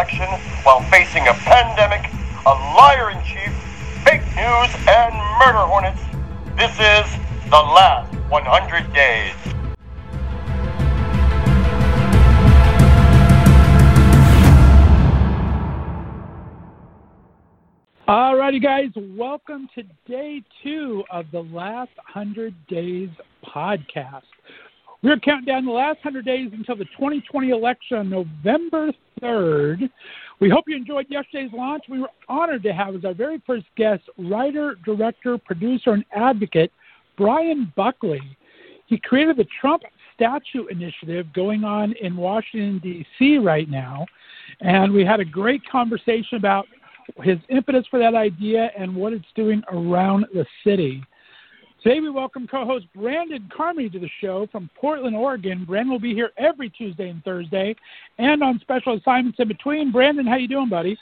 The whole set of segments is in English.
election while facing a pandemic, a liar in chief, fake news, and murder hornets. This is the last 100 days. Alrighty, guys, welcome to day two of the last 100 days podcast. We're counting down the last 100 days until the 2020 election on November 3rd. We hope you enjoyed yesterday's launch. We were honored to have as our very first guest writer, director, producer, and advocate Brian Buckley. He created the Trump Statue Initiative going on in Washington, D.C. right now. And we had a great conversation about his impetus for that idea and what it's doing around the city. Today we welcome co-host Brandon Carmody to the show from Portland, Oregon. Brandon will be here every Tuesday and Thursday, and on special assignments in between. Brandon, how you doing, buddy?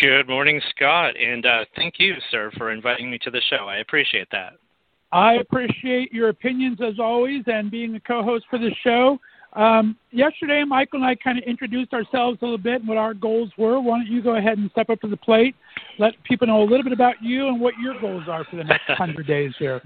Good morning, Scott, and uh, thank you, sir, for inviting me to the show. I appreciate that. I appreciate your opinions as always, and being a co-host for the show. Um, yesterday, Michael and I kind of introduced ourselves a little bit and what our goals were. Why don't you go ahead and step up to the plate, let people know a little bit about you and what your goals are for the next 100 days here?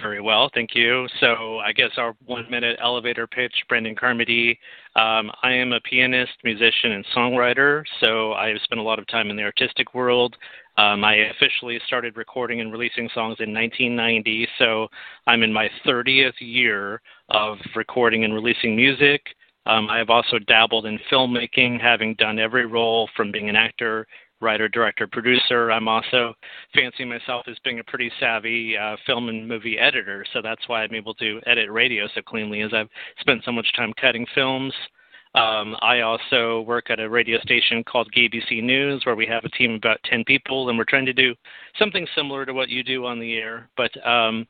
Very well, thank you. So, I guess our one minute elevator pitch Brandon Carmody. Um, I am a pianist, musician, and songwriter, so I have spent a lot of time in the artistic world. Um, I officially started recording and releasing songs in 1990, so I'm in my 30th year of recording and releasing music. Um, I have also dabbled in filmmaking, having done every role from being an actor, writer, director, producer. I'm also fancy myself as being a pretty savvy uh, film and movie editor, so that's why I'm able to edit radio so cleanly, as I've spent so much time cutting films. Um, I also work at a radio station called GBC News, where we have a team of about 10 people, and we're trying to do something similar to what you do on the air. But um,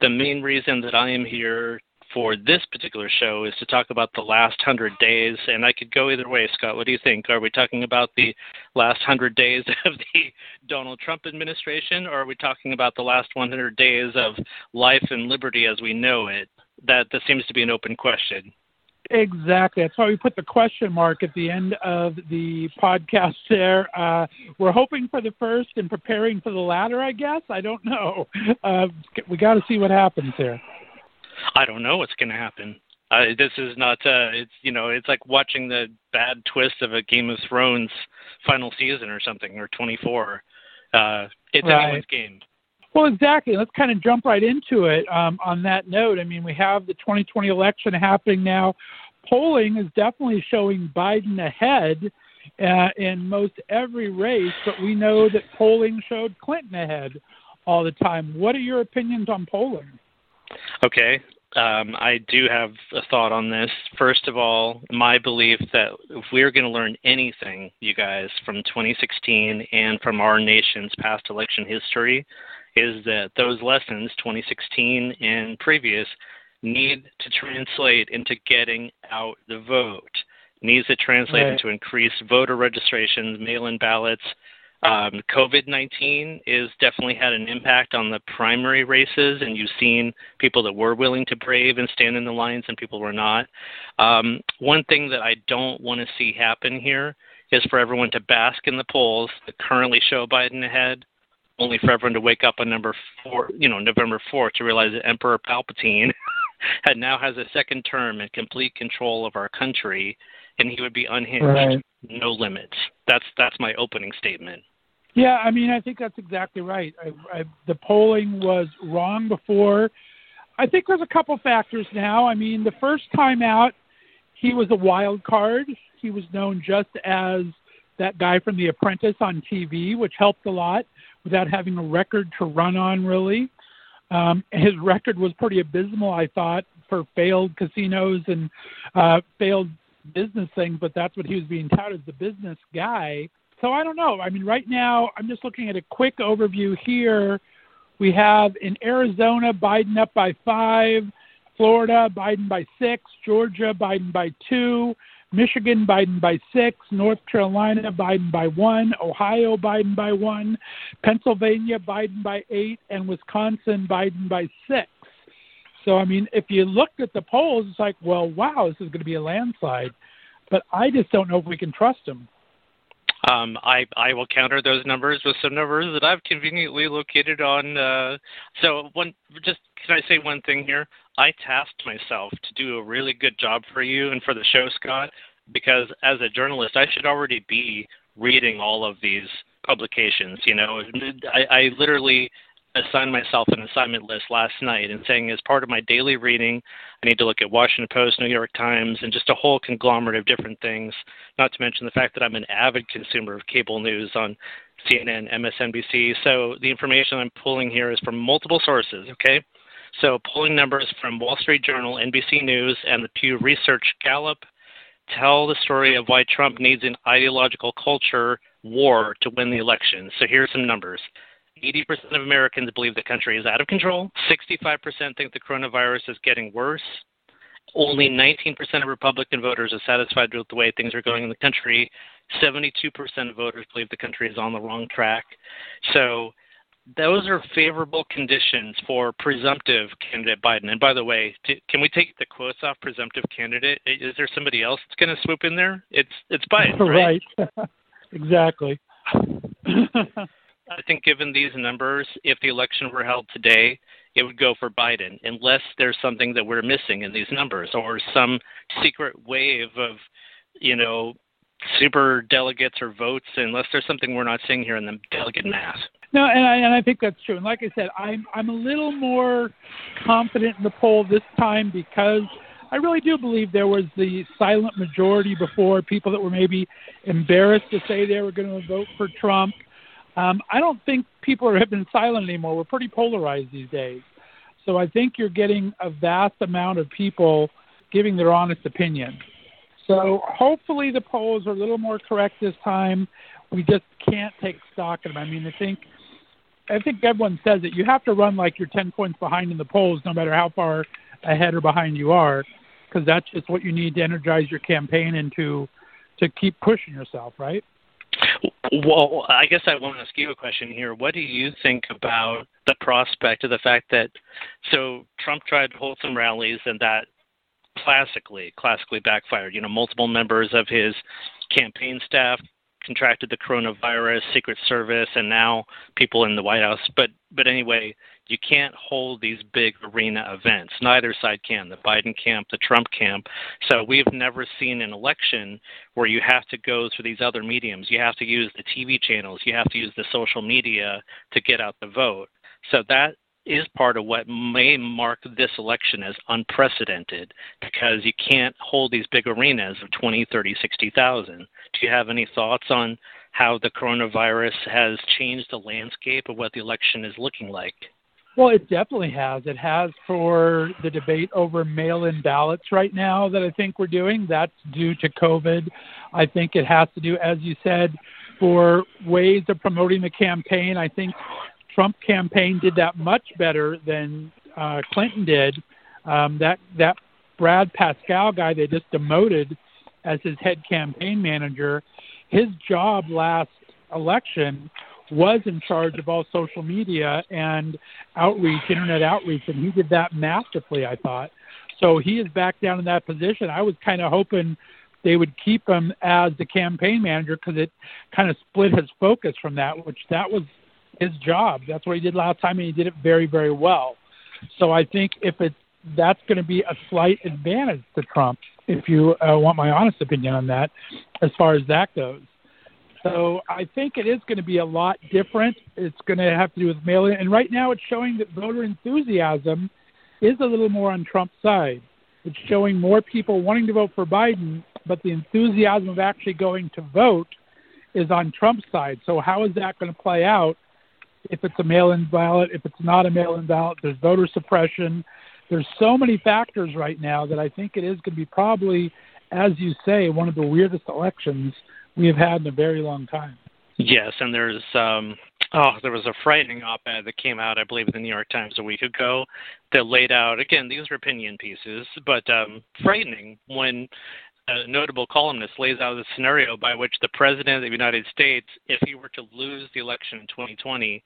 the main reason that I am here for this particular show is to talk about the last 100 days, and I could go either way, Scott. What do you think? Are we talking about the last 100 days of the Donald Trump administration, or are we talking about the last 100 days of life and liberty as we know it? That, seems to be an open question. Exactly. That's why we put the question mark at the end of the podcast there. Uh, we're hoping for the first and preparing for the latter, I guess. I don't know. Uh, we got to see what happens here. I don't know what's going to happen. Uh, this is not. Uh, it's you know, it's like watching the bad twist of a Game of Thrones final season or something, or 24. Uh, it's right. anyone's game. Well, exactly. Let's kind of jump right into it. Um, on that note, I mean, we have the 2020 election happening now. Polling is definitely showing Biden ahead uh, in most every race, but we know that polling showed Clinton ahead all the time. What are your opinions on polling? Okay. Um, I do have a thought on this. First of all, my belief that if we're going to learn anything, you guys, from 2016 and from our nation's past election history, is that those lessons, 2016 and previous, need to translate into getting out the vote. Needs to translate right. into increased voter registrations, mail-in ballots. Um, COVID 19 is definitely had an impact on the primary races, and you've seen people that were willing to brave and stand in the lines, and people were not. Um, one thing that I don't want to see happen here is for everyone to bask in the polls that currently show Biden ahead only for everyone to wake up on number four, you know, November 4th to realize that Emperor Palpatine had now has a second term and complete control of our country, and he would be unhinged, right. no limits. That's that's my opening statement. Yeah, I mean, I think that's exactly right. I, I, the polling was wrong before. I think there's a couple factors now. I mean, the first time out, he was a wild card. He was known just as that guy from The Apprentice on TV, which helped a lot without having a record to run on, really. Um, his record was pretty abysmal, I thought, for failed casinos and uh, failed business things, but that's what he was being touted as the business guy. So I don't know. I mean, right now, I'm just looking at a quick overview here. We have in Arizona, Biden up by five, Florida, Biden by six, Georgia, Biden by two, Michigan, Biden by six. North Carolina, Biden by one. Ohio, Biden by one. Pennsylvania, Biden by eight. And Wisconsin, Biden by six. So, I mean, if you looked at the polls, it's like, well, wow, this is going to be a landslide. but I just don't know if we can trust him. Um, I I will counter those numbers with some numbers that I've conveniently located on. Uh, so one, just can I say one thing here? I tasked myself to do a really good job for you and for the show, Scott, because as a journalist, I should already be reading all of these publications. You know, I, I literally assigned myself an assignment list last night and saying as part of my daily reading, I need to look at Washington Post, New York Times, and just a whole conglomerate of different things. Not to mention the fact that I'm an avid consumer of cable news on CNN, MSNBC. So the information I'm pulling here is from multiple sources. Okay. So polling numbers from Wall Street Journal, NBC News, and the Pew Research Gallup tell the story of why Trump needs an ideological culture war to win the election. So here's some numbers. 80% of Americans believe the country is out of control. 65% think the coronavirus is getting worse. Only 19% of Republican voters are satisfied with the way things are going in the country. 72% of voters believe the country is on the wrong track. So those are favorable conditions for presumptive candidate Biden. And by the way, can we take the quotes off presumptive candidate? Is there somebody else that's going to swoop in there? It's it's Biden, right? Right. exactly. I think given these numbers, if the election were held today, it would go for Biden, unless there's something that we're missing in these numbers or some secret wave of, you know, super delegates or votes, unless there's something we're not seeing here in the delegate math. No, and I, and I think that's true. And like I said, I'm I'm a little more confident in the poll this time because I really do believe there was the silent majority before people that were maybe embarrassed to say they were going to vote for Trump um, I don't think people are, have been silent anymore. We're pretty polarized these days. So I think you're getting a vast amount of people giving their honest opinion. So hopefully the polls are a little more correct this time. We just can't take stock of them. I mean, I think I think everyone says it. You have to run like you're 10 points behind in the polls, no matter how far ahead or behind you are, because that's just what you need to energize your campaign and to to keep pushing yourself, right? Well, I guess I want to ask you a question here. What do you think about the prospect of the fact that so Trump tried to hold some rallies and that classically classically backfired. You know, multiple members of his campaign staff contracted the coronavirus, Secret Service, and now people in the White House. But but anyway, you can't hold these big arena events. Neither side can, the Biden camp, the Trump camp. So we've never seen an election where you have to go through these other mediums. You have to use the TV channels, you have to use the social media to get out the vote. So that is part of what may mark this election as unprecedented because you can't hold these big arenas of 20, 30, 60,000. Do you have any thoughts on how the coronavirus has changed the landscape of what the election is looking like? Well, it definitely has. It has for the debate over mail in ballots right now that I think we're doing. That's due to COVID. I think it has to do, as you said, for ways of promoting the campaign. I think Trump campaign did that much better than uh, Clinton did. Um, that that Brad Parscale guy they just demoted as his head campaign manager, his job last election was in charge of all social media and outreach, internet outreach, and he did that masterfully, I thought. So he is back down in that position. I was kind of hoping they would keep him as the campaign manager because it kind of split his focus from that, which that was his job. That's what he did last time, and he did it very, very well. So I think if it's that's going to be a slight advantage to Trump, if you uh, want my honest opinion on that, as far as that goes. So I think it is going to be a lot different. It's going to have to do with mail in. And right now it's showing that voter enthusiasm is a little more on Trump's side. It's showing more people wanting to vote for Biden, but the enthusiasm of actually going to vote is on Trump's side. So how is that going to play out if it's a mail in ballot, if it's not a mail in ballot? There's voter suppression. There's so many factors right now that I think it is going to be probably, as you say, one of the weirdest elections we have had in a very long time. Yes, and there's um, oh, there was a frightening op-ed that came out, I believe, in the New York Times a week ago that laid out again these are opinion pieces, but um, frightening when a notable columnist lays out the scenario by which the president of the United States, if he were to lose the election in 2020,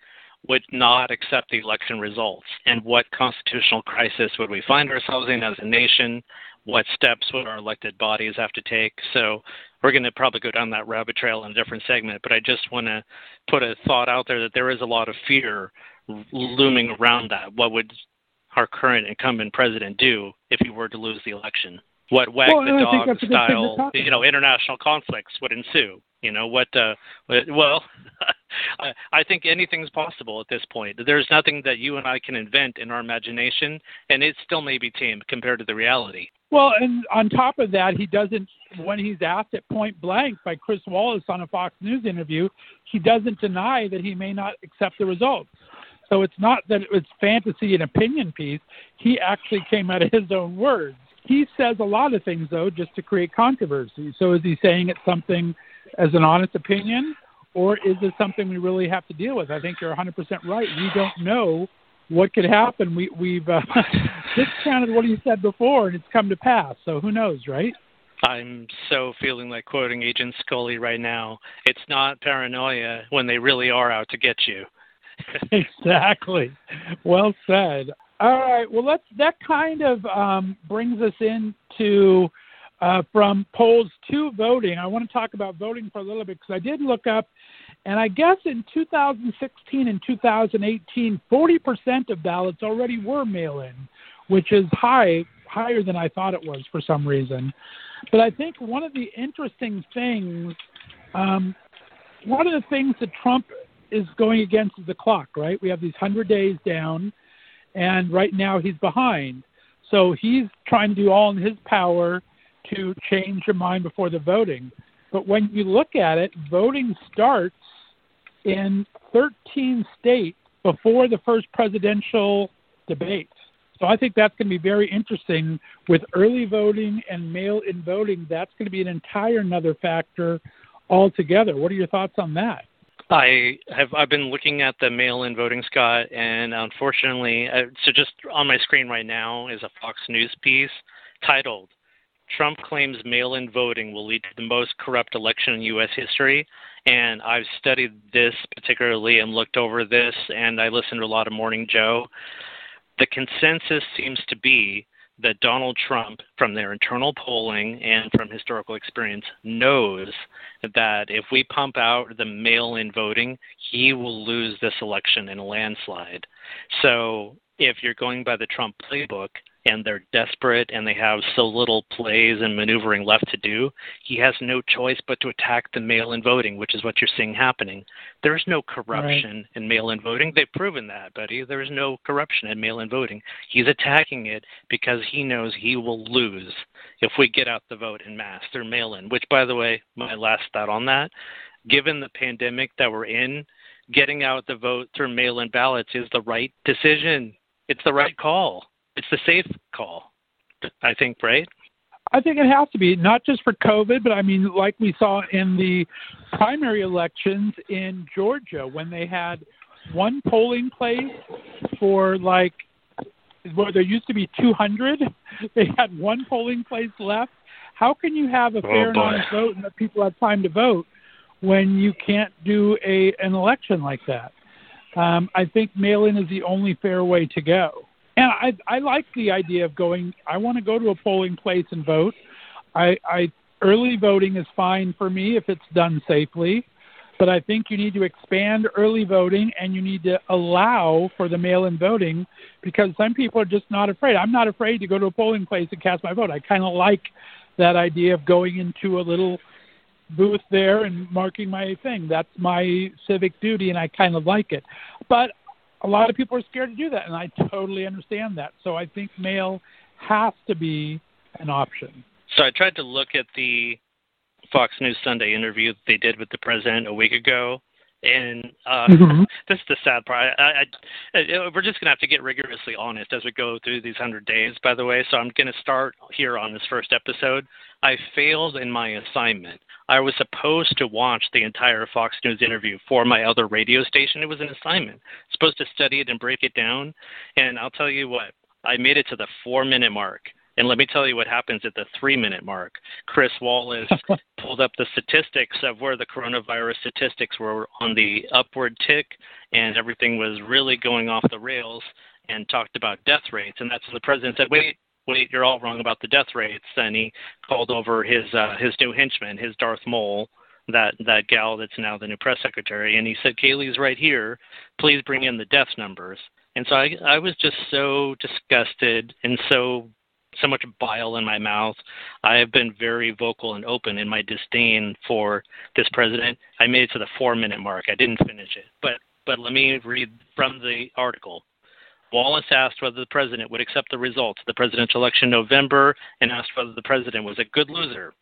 would not accept the election results. And what constitutional crisis would we find ourselves in as a nation? what steps would our elected bodies have to take. So we're going to probably go down that rabbit trail in a different segment. But I just want to put a thought out there that there is a lot of fear looming around that. What would our current incumbent president do if he were to lose the election? What wag well, the dog style, you know, international conflicts would ensue. You know what? Uh, well, I think anything's possible at this point. There's nothing that you and I can invent in our imagination, and it still may be tame compared to the reality. Well, and on top of that, he doesn't. When he's asked at point blank by Chris Wallace on a Fox News interview, he doesn't deny that he may not accept the results. So it's not that it's fantasy and opinion piece. He actually came out of his own words. He says a lot of things though, just to create controversy. So is he saying it's something as an honest opinion, or is this something we really have to deal with? I think you're 100% right. We don't know what could happen. We, we've uh, discounted what he said before, and it's come to pass. So who knows, right? I'm so feeling like quoting Agent Scully right now. It's not paranoia when they really are out to get you. exactly. Well said. All right. Well, let's. That kind of um, brings us into uh, from polls to voting. I want to talk about voting for a little bit because I did look up, and I guess in 2016 and 2018, 40% of ballots already were mail-in, which is high, higher than I thought it was for some reason. But I think one of the interesting things, um, one of the things that Trump is going against is the clock, right? We have these 100 days down, and right now he's behind. So he's trying to do all in his power to change your mind before the voting. But when you look at it, voting starts in 13 states before the first presidential debate. So I think that's going to be very interesting with early voting and mail in voting. That's going to be an entire another factor altogether. What are your thoughts on that? I have I've been looking at the mail-in voting, Scott, and unfortunately, uh, so just on my screen right now is a Fox News piece titled Trump claims mail in voting will lead to the most corrupt election in U.S. history. And I've studied this particularly and looked over this, and I listened to a lot of Morning Joe. The consensus seems to be that Donald Trump, from their internal polling and from historical experience, knows that if we pump out the mail in voting, he will lose this election in a landslide. So if you're going by the Trump playbook, and they're desperate and they have so little plays and maneuvering left to do, he has no choice but to attack the mail in voting, which is what you're seeing happening. There is no corruption right. in mail in voting. They've proven that, buddy. There is no corruption in mail in voting. He's attacking it because he knows he will lose if we get out the vote in mass through mail in, which, by the way, my last thought on that, given the pandemic that we're in, getting out the vote through mail in ballots is the right decision. It's the right call it's the safe call. I think, right? I think it has to be not just for COVID, but I mean, like we saw in the primary elections in Georgia when they had one polling place for like where there used to be 200, they had one polling place left. How can you have a oh, fair and honest vote and that people have time to vote when you can't do a an election like that? Um, I think mail-in is the only fair way to go. And I, I like the idea of going. I want to go to a polling place and vote. I, I early voting is fine for me if it's done safely, but I think you need to expand early voting and you need to allow for the mail-in voting because some people are just not afraid. I'm not afraid to go to a polling place and cast my vote. I kind of like that idea of going into a little booth there and marking my thing. That's my civic duty, and I kind of like it. But a lot of people are scared to do that, and I totally understand that. So I think mail has to be an option. So I tried to look at the Fox News Sunday interview they did with the president a week ago, and uh, mm-hmm. this is the sad part. I, I, I, we're just going to have to get rigorously honest as we go through these 100 days, by the way. So I'm going to start here on this first episode. I failed in my assignment. I was supposed to watch the entire Fox News interview for my other radio station. It was an assignment. supposed to study it and break it down. And I'll tell you what, I made it to the four minute mark. And let me tell you what happens at the three minute mark. Chris Wallace pulled up the statistics of where the coronavirus statistics were on the upward tick, and everything was really going off the rails, and talked about death rates. And that's when the president said, Wait, wait, you're all wrong about the death rates. And he called over his uh, his new henchman, his Darth Maul, that that gal that's now the new press secretary, and he said, Kayleigh's right here. Please bring in the death numbers. And so I I was just so disgusted and so so much bile in my mouth. I have been very vocal and open in my disdain for this president. I made it to the four minute mark. I didn't finish it, but but let me read from the article. Wallace asked whether the president would accept the results of the presidential election in November and asked whether the president was a good loser.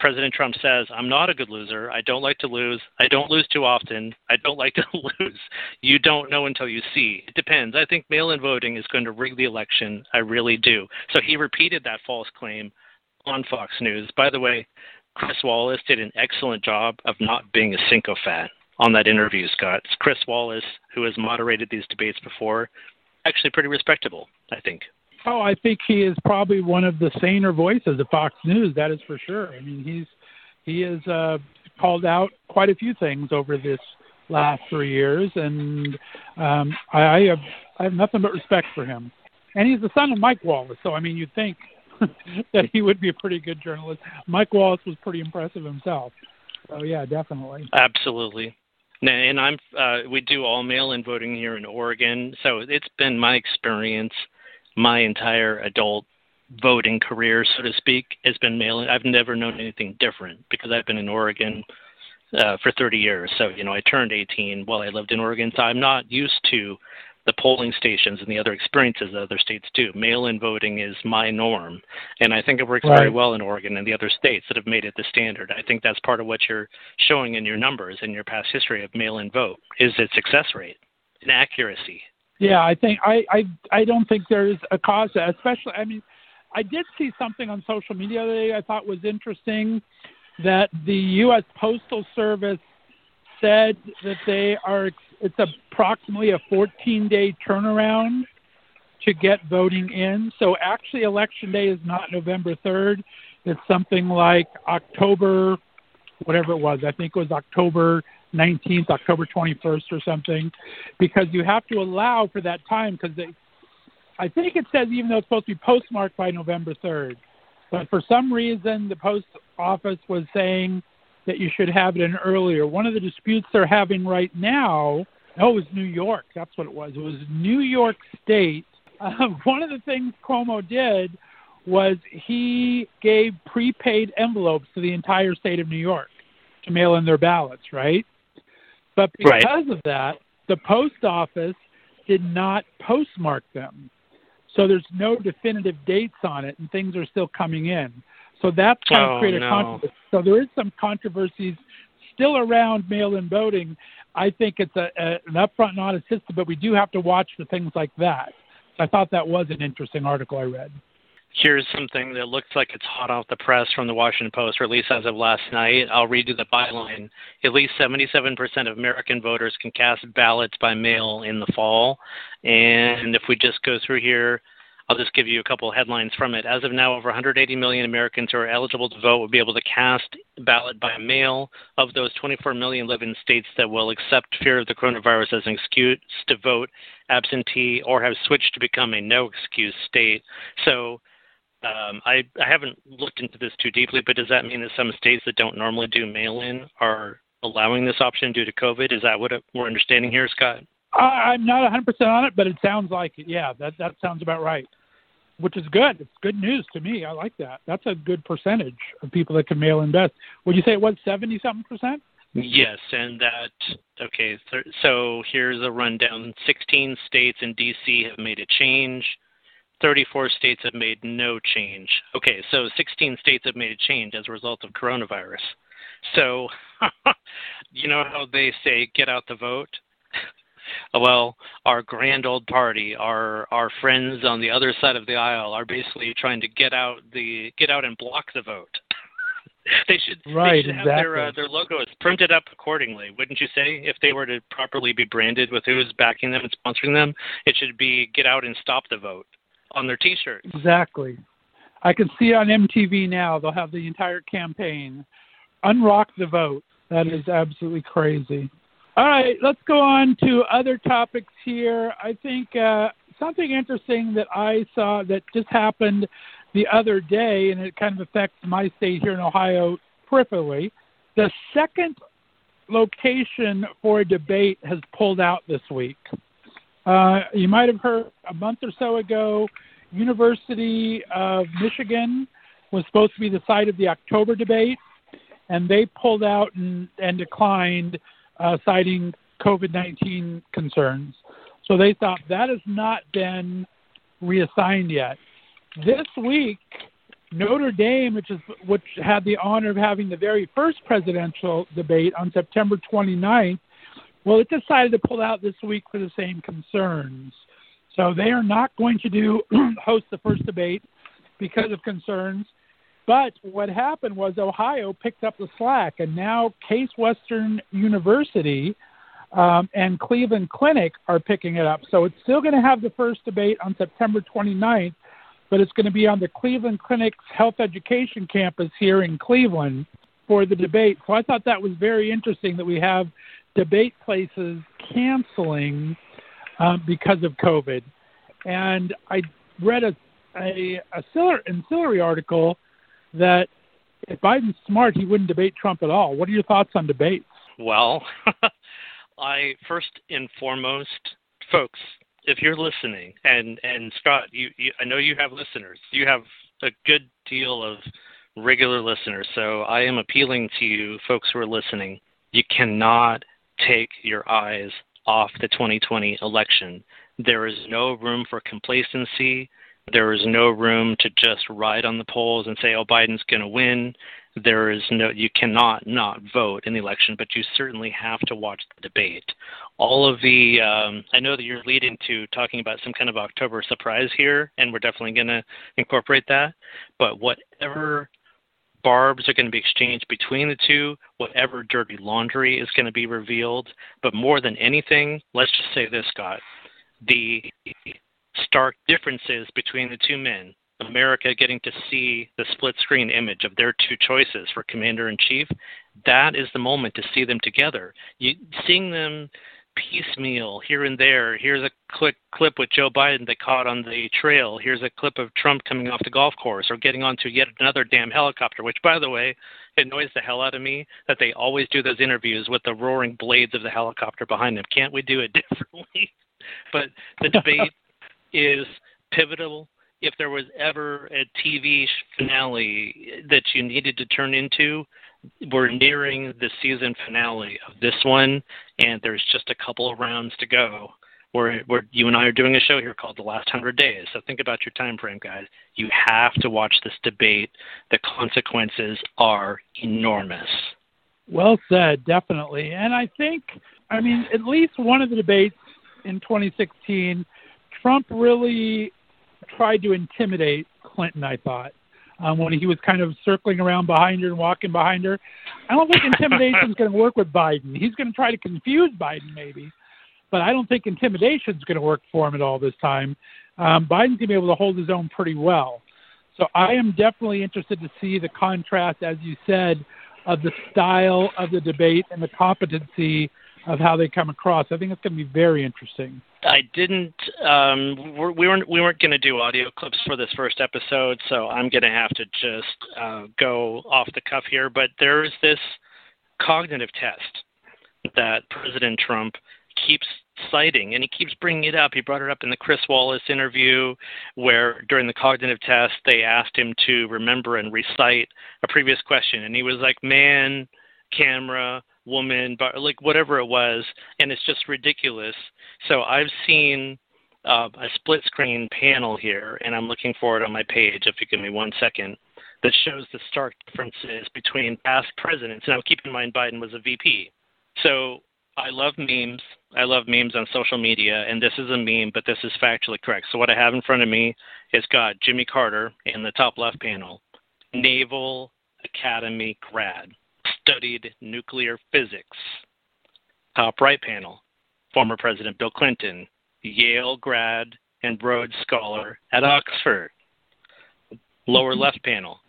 President Trump says, I'm not a good loser. I don't like to lose. I don't lose too often. I don't like to lose. You don't know until you see. It depends. I think mail in voting is going to rig the election. I really do. So he repeated that false claim on Fox News. By the way, Chris Wallace did an excellent job of not being a sycophant on that interview, Scott. Chris Wallace, who has moderated these debates before, actually pretty respectable, I think. Oh, I think he is probably one of the saner voices of Fox News. That is for sure. I mean, he's he has uh, called out quite a few things over this last three years, and um, I, I have I have nothing but respect for him. And he's the son of Mike Wallace, so I mean, you'd think that he would be a pretty good journalist. Mike Wallace was pretty impressive himself. So yeah, definitely. Absolutely. And I'm uh, we do all mail-in voting here in Oregon, so it's been my experience my entire adult voting career, so to speak, has been mail-in. I've never known anything different because I've been in Oregon uh, for 30 years. So you know, I turned 18 while I lived in Oregon, so I'm not used to the polling stations and the other experiences that other states do. Mail-in voting is my norm, and I think it works right. very well in Oregon and the other states that have made it the standard. I think that's part of what you're showing in your numbers and your past history of mail-in vote is its success rate and accuracy. Yeah, I think I I I don't think there's a cause, especially. I mean, I did see something on social media today I thought was interesting that the U.S. Postal Service said that they are it's approximately a 14 day turnaround to get voting in. So actually, election day is not November 3rd. It's something like October, whatever it was. I think it was October 19th, October 21st, or something, because you have to allow for that time. Because I think it says even though it's supposed to be postmarked by November 3rd, but for some reason the post office was saying that you should have it in earlier. One of the disputes they're having right now, oh, it was New York. That's what it was. It was New York State. Uh, one of the things Cuomo did was he gave prepaid envelopes to the entire state of New York to mail in their ballots, right? But because right. of that, the post office did not postmark them. So there's no definitive dates on it, and things are still coming in. So that's kind oh, of created no. controversy. So there is some controversies still around mail-in voting. I think it's a, a, an upfront and honest system, but we do have to watch for things like that. I thought that was an interesting article I read here's something that looks like it's hot off the press from the Washington Post, or at least as of last night. I'll read you the byline. At least 77% of American voters can cast ballots by mail in the fall. And if we just go through here, I'll just give you a couple headlines from it. As of now, over 180 million Americans who are eligible to vote will be able to cast ballot by mail. Of those, 24 million live in states that will accept fear of the coronavirus as an excuse to vote absentee or have switched to become a no excuse state. So um, I, I haven't looked into this too deeply, but does that mean that some states that don't normally do mail-in are allowing this option due to COVID? Is that what we're understanding here, Scott? I'm not 100% on it, but it sounds like it. Yeah, that that sounds about right. Which is good. It's good news to me. I like that. That's a good percentage of people that can mail in best. Would you say it was 70 something percent? Yes, and that okay. So here's a rundown. 16 states and DC have made a change. 34 states have made no change. Okay, so 16 states have made a change as a result of coronavirus. So, you know how they say get out the vote? well, our grand old party, our our friends on the other side of the aisle are basically trying to get out the get out and block the vote. they should right, they should exactly. have their uh, their logos printed up accordingly, wouldn't you say? If they were to properly be branded with who's backing them and sponsoring them, it should be get out and stop the vote on their T-shirts. Exactly. I can see on MTV now. They'll have the entire campaign. Unrock the vote. That is absolutely crazy. All right, let's go on to other topics here. I think uh, something interesting that I saw that just happened the other day, and it kind of affects my state here in Ohio peripherally. The second location for a debate has pulled out this week. Uh, you might have heard a month or so ago, University of Michigan was supposed to be the site of the October debate, and they pulled out and, and declined, uh, citing COVID 19 concerns. So they thought that has not been reassigned yet. This week, Notre Dame, which is which had the honor of having the very first presidential debate on September 29th, well, it decided to pull out this week for the same concerns. So they are not going to do host the first debate because of concerns. But what happened was Ohio picked up the slack, and now Case Western University um, and Cleveland Clinic are picking it up. So it's still going to have the first debate on September 29th, but it's going to be on the Cleveland Clinic's health education campus here in Cleveland for the debate. So I thought that was very interesting that we have debate places canceling um, because of COVID. And I read a, a, a ancillary article that if Biden's smart, he wouldn't debate Trump at all. What are your thoughts on debates? Well, I first and foremost, folks, if you're listening, and and Scott, you, you I know you have listeners. You have a good deal of regular listeners. So I am appealing to you, folks who are listening. You cannot take your eyes off the 2020 election. There is no room for complacency. There is no room to just ride on the polls and say, "Oh, Biden's going to win." There is no, you cannot not vote in the election, but you certainly have to watch the debate. All of the, um, I know that you're leading to talking about some kind of October surprise here, and we're definitely going to incorporate that. But whatever barbs are going to be exchanged between the two, whatever dirty laundry is going to be revealed. But more than anything, let's just say this, Scott the stark differences between the two men. America getting to see the split screen image of their two choices for commander in chief, that is the moment to see them together. You seeing them piecemeal here and there. Here's a quick clip with Joe Biden they caught on the trail. Here's a clip of Trump coming off the golf course or getting onto yet another damn helicopter, which, by the way, annoys the hell out of me that they always do those interviews with the roaring blades of the helicopter behind them. Can't we do it differently? but the debate is pivotal. If there was ever a TV finale that you needed to turn into, we're nearing the season finale of this one, and there's just a couple of rounds to go. Where, where you and I are doing a show here called The Last Hundred Days. So think about your time frame, guys. You have to watch this debate. The consequences are enormous. Well said, definitely. And I think, I mean, at least one of the debates in 2016, Trump really tried to intimidate Clinton, I thought um, when he was kind of circling around behind her and walking behind her. I don't think intimidation is going to work with Biden. He's going to try to confuse Biden, maybe, but I don't think intimidation is going to work for him at all this time. Um, Biden's going to be able to hold his own pretty well. So I am definitely interested to see the contrast, as you said, of the style of the debate and the competency of how they come across. I think it's going to be very interesting. I didn't. Um, we weren't. We weren't going to do audio clips for this first episode, so I'm going to have to just uh, go off the cuff here. But there's this cognitive test that President Trump keeps citing, and he keeps bringing it up. He brought it up in the Chris Wallace interview, where during the cognitive test they asked him to remember and recite a previous question, and he was like, "Man, camera, woman, but like whatever it was, and it's just ridiculous. So I've seen uh, a split screen panel here, and I'm looking for it on my page. If you give me one second, that shows the stark differences between past presidents. Now, keep in mind, Biden was a VP, so I love memes. I love memes on social media, and this is a meme, but this is factually correct. So what I have in front of me is got Jimmy Carter in the top left panel, Naval Academy grad studied nuclear physics. Top right panel, former President Bill Clinton, Yale grad and Rhodes Scholar at Oxford. Lower left panel,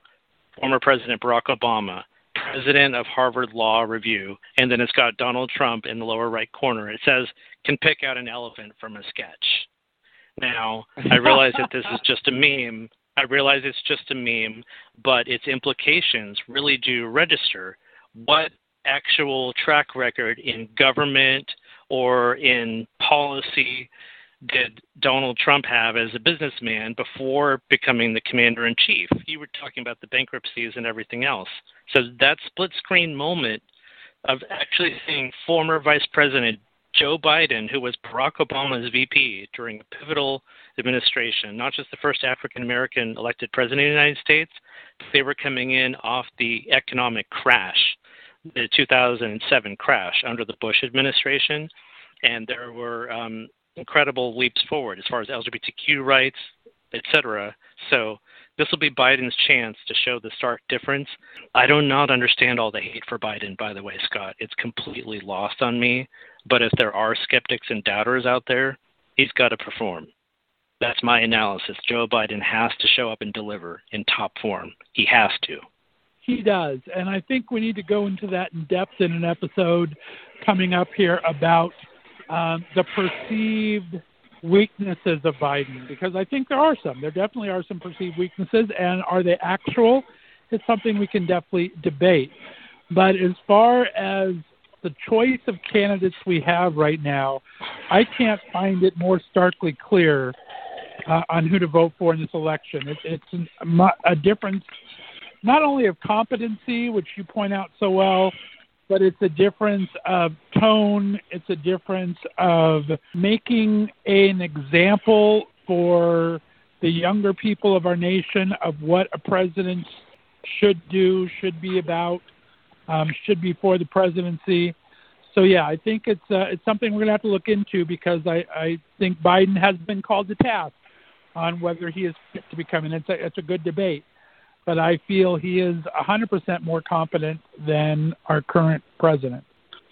former President Barack Obama, president of Harvard Law Review, and then it's got Donald Trump in the lower right corner. It says, can pick out an elephant from a sketch. Now, I realize that this is just a meme. I realize it's just a meme, but its implications really do register. What actual track record in government or in policy did Donald Trump have as a businessman before becoming the commander in chief? You were talking about the bankruptcies and everything else. So that split screen moment of actually seeing former Vice President Joe Biden, who was Barack Obama's VP during a pivotal administration, not just the first African American elected president of the United States, they were coming in off the economic crash, the 2007 crash under the Bush administration. And there were um, incredible leaps forward as far as LGBTQ rights, etc. So this will be Biden's chance to show the stark difference. I do not understand all the hate for Biden, by the way, Scott. It's completely lost on me. But if there are skeptics and doubters out there, he's got to perform. That's my analysis. Joe Biden has to show up and deliver in top form. He has to. He does. And I think we need to go into that in depth in an episode coming up here about um, the perceived weaknesses of Biden because I think there are some. There definitely are some perceived weaknesses, and are they actual? It's something we can definitely debate. But as far as the choice of candidates we have right now, I can't find it more starkly clear uh, on who to vote for in this election. It, it's a difference not only of competency, which you point out so well, but it's a difference of tone. It's a difference of making an example for the younger people of our nation of what a president should do, should be about, um, should be for the presidency. So yeah, I think it's uh, it's something we're to have to look into because I, I think Biden has been called to task on whether he is fit to become, and it's a, it's a good debate but I feel he is 100% more competent than our current president.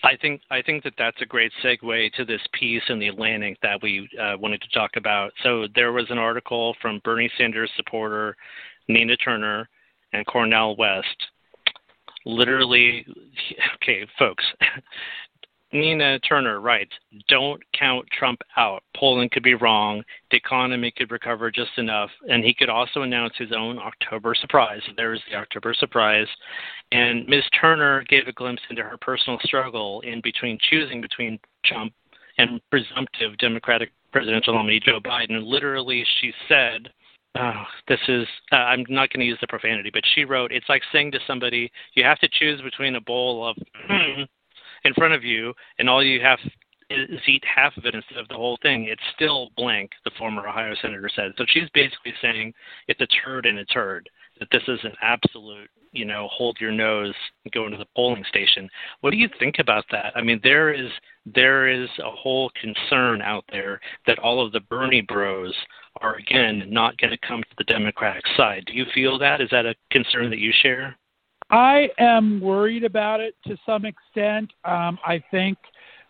I think I think that that's a great segue to this piece in the Atlantic that we uh, wanted to talk about. So there was an article from Bernie Sanders supporter Nina Turner and Cornel West. Literally, okay, folks. Nina Turner writes, Don't count Trump out. Polling could be wrong. The economy could recover just enough. And he could also announce his own October surprise. There's the October surprise. And Ms. Turner gave a glimpse into her personal struggle in between choosing between Trump and presumptive Democratic presidential nominee Joe Biden. Literally, she said, Oh, this is, uh, I'm not going to use the profanity, but she wrote, it's like saying to somebody, you have to choose between a bowl of in front of you, and all you have is eat half of it instead of the whole thing, it's still blank, the former Ohio senator said. So she's basically saying it's a turd and a turd, that this is an absolute, you know, hold your nose and go into the polling station. What do you think about that? I mean, there is there is a whole concern out there that all of the Bernie bros are again not going to come to the Democratic side. Do you feel that? Is that a concern that you share? I am worried about it to some extent. Um, I think,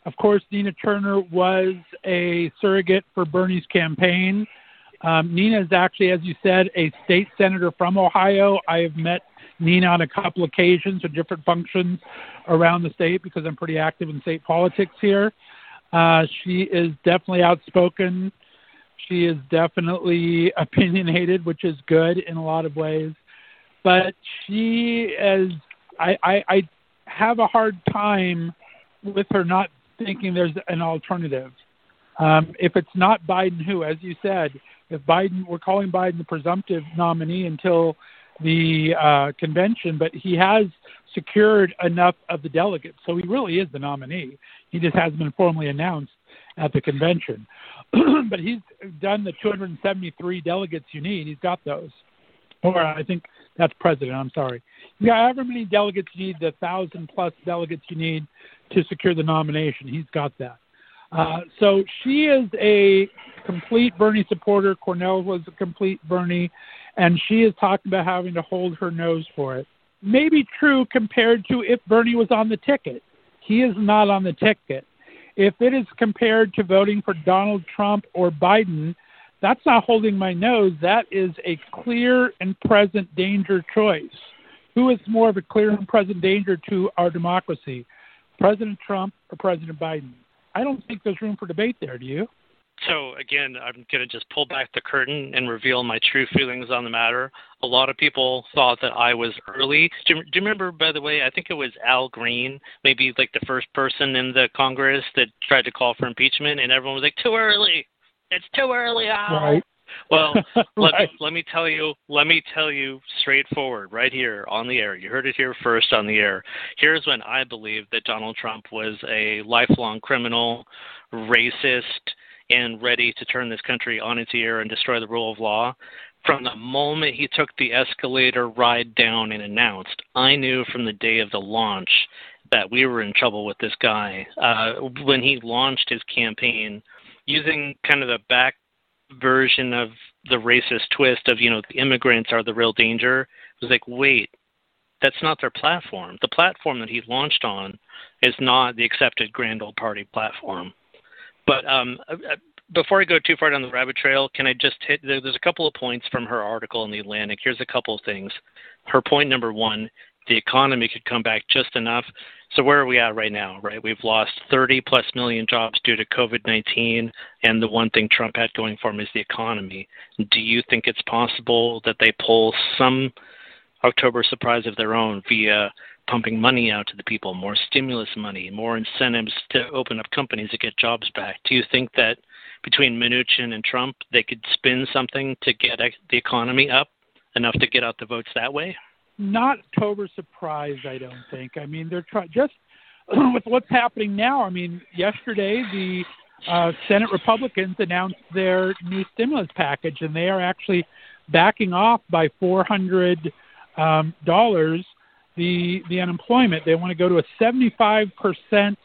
of course, Nina Turner was a surrogate for Bernie's campaign. Um, Nina is actually, as you said, a state senator from Ohio. I have met Nina on a couple occasions for different functions around the state because I'm pretty active in state politics here. Uh, she is definitely outspoken. She is definitely opinionated, which is good in a lot of ways but she is I, I I have a hard time with her not thinking there's an alternative. Um, if it's not Biden, who, as you said, if Biden, we're calling Biden the presumptive nominee until the uh, convention, but he has secured enough of the delegates, so he really is the nominee. He just hasn't been formally announced at the convention, but he's done the 273 delegates you need. He's got those, or I think that's president. I'm sorry. You got however many delegates you need, the thousand plus delegates you need to secure the nomination. He's got that. Uh, so she is a complete Bernie supporter. Cornel was a complete Bernie, and she is talking about having to hold her nose for it. Maybe true compared to if Bernie was on the ticket. He is not on the ticket. If it is compared to voting for Donald Trump or Biden, that's not holding my nose. That is a clear and present danger choice. Who is more of a clear and present danger to our democracy, President Trump or President Biden? I don't think there's room for debate there. Do you? so again, I'm going to just pull back the curtain and reveal my true feelings on the matter. A lot of people thought that I was early. Do you, do you remember, by the way? I think it was Al Green, maybe like the first person in the Congress that tried to call for impeachment, and everyone was like, "Too early! It's too early, Al." Right. Well, let, right. me, let me tell you, let me tell you straightforward, right here on the air. You heard it here first on the air. Here's when I believe that Donald Trump was a lifelong criminal, racist, and ready to turn this country on its ear and destroy the rule of law. From the moment he took the escalator ride down and announced, I knew from the day of the launch that we were in trouble with this guy. Uh, when he launched his campaign, using kind of the back version of the racist twist of, you know, the immigrants are the real danger, it was like, wait, that's not their platform. The platform that he launched on is not the accepted Grand Old Party platform. But um, uh, uh, before I go too far down the rabbit trail, can I just hit? There's a couple of points from her article in the Atlantic. Here's a couple of things. Her point number one: the economy could come back just enough. So where are we at right now? Right, we've lost 30 plus million jobs due to COVID-19, and the one thing Trump had going for him is the economy. Do you think it's possible that they pull some October surprise of their own via pumping money out to the people, more stimulus money, more incentives to open up companies to get jobs back. Do you think that between Mnuchin and Trump, they could spin something to get the economy up enough to get out the votes that way? Not October surprise, I don't think. I mean, they're trying just with what's happening now. I mean, yesterday the uh, Senate Republicans announced their new stimulus package, and they are actually backing off by four hundred um, dollars the the unemployment. They want to go to a 75 percent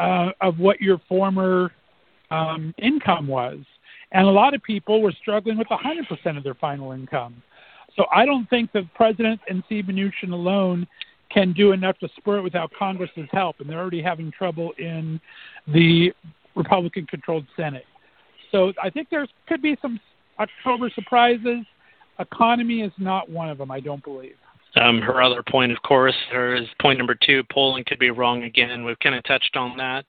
uh, of what your former um, income was, and a lot of people were struggling with 100 percent of their final income. So I don't think the president and Steve Mnuchin alone can do enough to spur it without Congress's help, and they're already having trouble in the Republican-controlled Senate. So I think there could be some October surprises. Economy is not one of them, I don't believe. Um, her other point, of course, her is point number two, polling could be wrong again. We've kind of touched on that.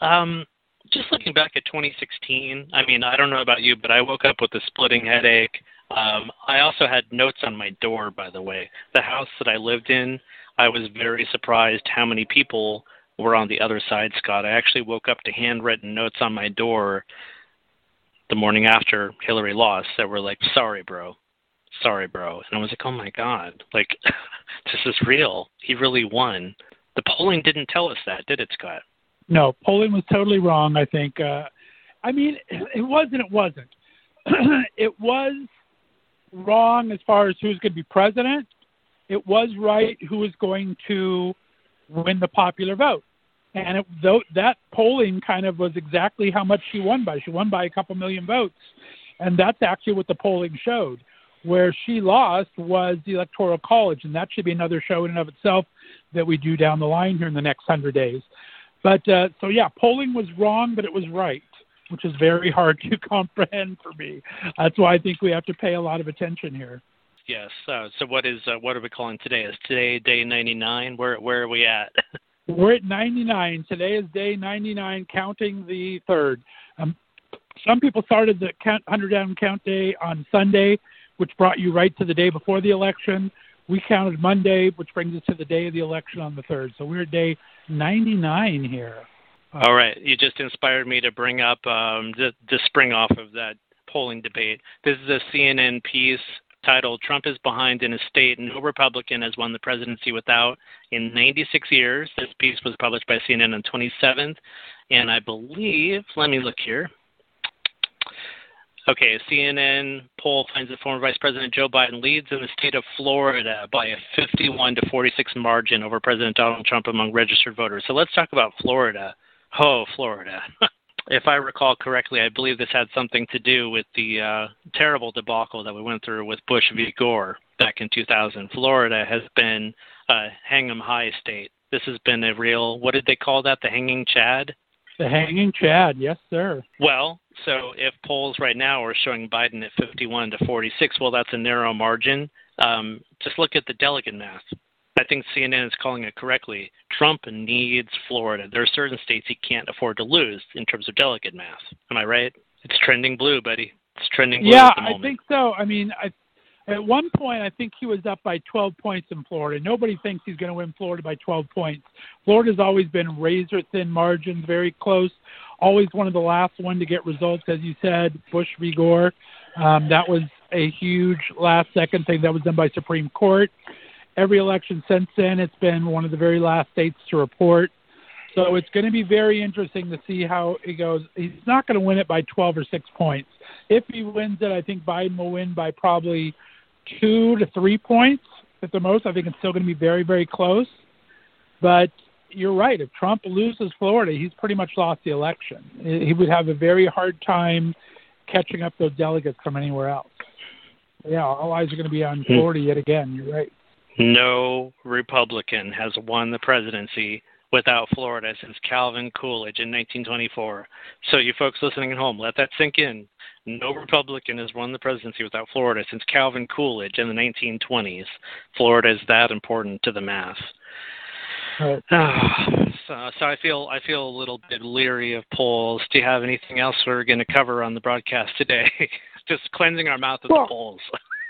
Um, just looking back at 2016, I mean, I don't know about you, but I woke up with a splitting headache. Um, I also had notes on my door, by the way. The house that I lived in, I was very surprised how many people were on the other side, Scott. I actually woke up to handwritten notes on my door the morning after Hillary lost that were like, sorry, bro sorry, bro. And I was like, oh my God, like, this is real. He really won. The polling didn't tell us that, did it, Scott? No, polling was totally wrong, I think. Uh, I mean, it was and it wasn't. it was wrong as far as who's going to be president. It was right who was going to win the popular vote. And it, though, that polling kind of was exactly how much she won by. She won by a couple million votes. And that's actually what the polling showed. Where she lost was the Electoral College, and that should be another show in and of itself that we do down the line here in the next hundred days. But uh, so yeah, polling was wrong, but it was right, which is very hard to comprehend for me. That's why I think we have to pay a lot of attention here. Yes. Uh, so what is uh, what are we calling today? Is today day 99? Where where are we at? We're at 99. Today is day 99, counting the third. Um, some people started the count, 100 down count day on Sunday which brought you right to the day before the election. We counted Monday, which brings us to the day of the election on the 3rd. So we're at day 99 here. All right. You just inspired me to bring up um, the, the spring off of that polling debate. This is a CNN piece titled Trump is behind in a state no Republican has won the presidency without in 96 years. This piece was published by CNN on 27th. And I believe, let me look here. Okay, a CNN poll finds that former Vice President Joe Biden leads in the state of Florida by a 51 to 46 margin over President Donald Trump among registered voters. So let's talk about Florida. Oh, Florida. if I recall correctly, I believe this had something to do with the uh, terrible debacle that we went through with Bush v. Gore back in 2000. Florida has been a hang 'em high state. This has been a real, what did they call that? The hanging Chad? The hanging Chad, yes, sir. Well, so if polls right now are showing Biden at 51 to 46, well, that's a narrow margin. Um, just look at the delegate math. I think CNN is calling it correctly. Trump needs Florida. There are certain states he can't afford to lose in terms of delegate math. Am I right? It's trending blue, buddy. It's trending blue yeah, at the moment. I think so. I mean, I, at one point, I think he was up by 12 points in Florida. Nobody thinks he's going to win Florida by 12 points. Florida's always been razor thin margins, very close. Always one of the last one to get results, as you said. Bush v. Gore. Um, that was a huge last second thing that was done by Supreme Court. Every election since then, it's been one of the very last states to report. So it's going to be very interesting to see how it goes. He's not going to win it by 12 or 6 points. If he wins it, I think Biden will win by probably 2 to 3 points at the most. I think it's still going to be very, very close. But you're right. If Trump loses Florida, he's pretty much lost the election. He would have a very hard time catching up those delegates from anywhere else. Yeah, all eyes are going to be on hmm. Florida yet again. You're right. No Republican has won the presidency without Florida since Calvin Coolidge in 1924. So, you folks listening at home, let that sink in. No Republican has won the presidency without Florida since Calvin Coolidge in the 1920s. Florida is that important to the math. Right. so, so I feel I feel a little bit leery of polls. Do you have anything else we're going to cover on the broadcast today? Just cleansing our mouth of well, the polls.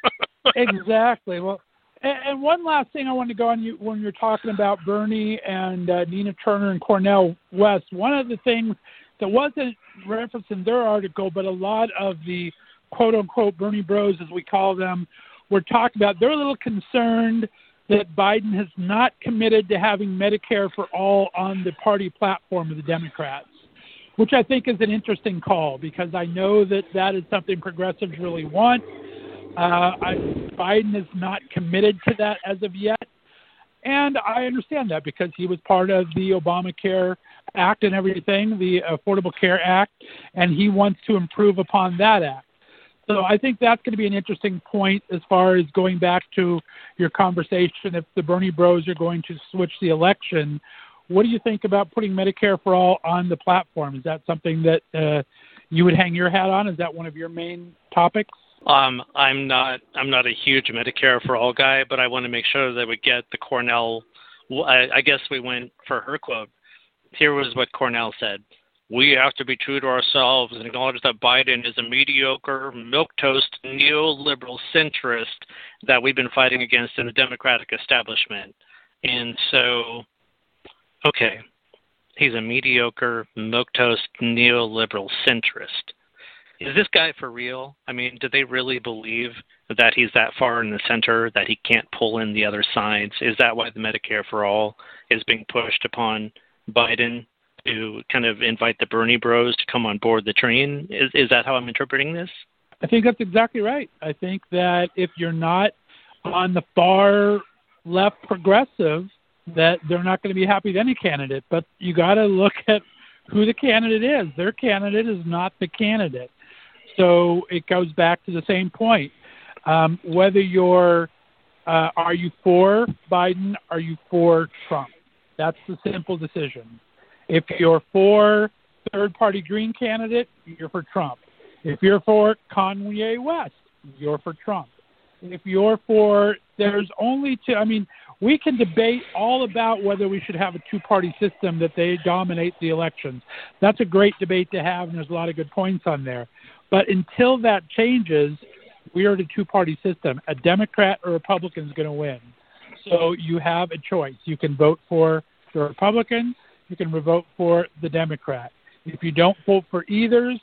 exactly. Well, and, one last thing I want to go on you when you're talking about Bernie and uh, Nina Turner and Cornel West. One of the things that wasn't referenced in their article, but a lot of the quote unquote Bernie Bros, as we call them, were talking about. They're a little concerned that Biden has not committed to having Medicare for all on the party platform of the Democrats, which I think is an interesting call because I know that that is something progressives really want. Uh, I, Biden is not committed to that as of yet. And I understand that because he was part of the Obamacare Act and everything, the Affordable Care Act, and he wants to improve upon that act. So I think that's going to be an interesting point as far as going back to your conversation. If the Bernie Bros are going to switch the election, what do you think about putting Medicare for all on the platform? Is that something that uh, you would hang your hat on? Is that one of your main topics? Um, I'm not. I'm not a huge Medicare for all guy, but I want to make sure that we get the Cornel. I, I guess we went for her quote. Here was what Cornel said: "We have to be true to ourselves and acknowledge that Biden is a mediocre, milquetoast, neoliberal centrist that we've been fighting against in the Democratic establishment." And so, okay, he's a mediocre, milquetoast, neoliberal centrist is this guy for real? I mean, do they really believe that he's that far in the center that he can't pull in the other sides? Is that why the Medicare for All is being pushed upon Biden to kind of invite the Bernie bros to come on board the train? Is, is that how I'm interpreting this? I think that's exactly right. I think that if you're not on the far left progressive, that they're not going to be happy with any candidate. But you got to look at who the candidate is. Their candidate is not the candidate. So it goes back to the same point. Um, whether you're, uh, are you for Biden? Are you for Trump? That's the simple decision. If you're for third party green candidate, you're for Trump. If you're for Kanye West, you're for Trump. If you're for, there's only two, I mean, we can debate all about whether we should have a two party system that they dominate the elections. That's a great debate to have, and there's a lot of good points on there. But until that changes, we are in a two party system. A Democrat or Republican is going to win. So you have a choice. You can vote for the Republican, you can vote for the Democrat. If you don't vote for either,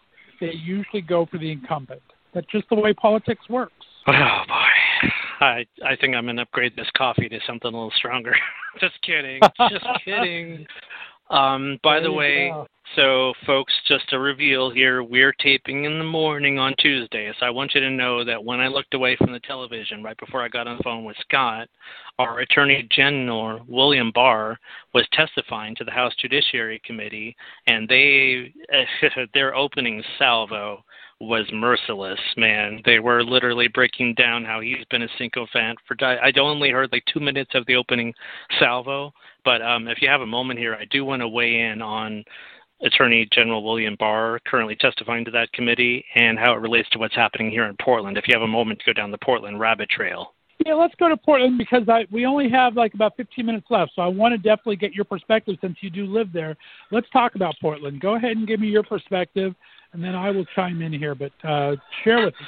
they usually go for the incumbent. That's just the way politics works. Oh boy. I I think I'm gonna upgrade this coffee to something a little stronger. just kidding. Just kidding. Um, by the way, go. so folks, just a reveal here, we're taping in the morning on Tuesday. So I want you to know that when I looked away from the television right before I got on the phone with Scott, our Attorney General William Barr was testifying to the House Judiciary Committee, and they their opening salvo was merciless, man. They were literally breaking down how he's been a sycophant for. I only heard like two minutes of the opening salvo, but um, if you have a moment here, I do want to weigh in on Attorney General William Barr currently testifying to that committee and how it relates to what's happening here in Portland. If you have a moment to go down the Portland rabbit trail. Yeah, let's go to Portland because I we only have like about 15 minutes left, so I want to definitely get your perspective since you do live there. Let's talk about Portland. Go ahead and give me your perspective and then I will chime in here. But uh, share with us.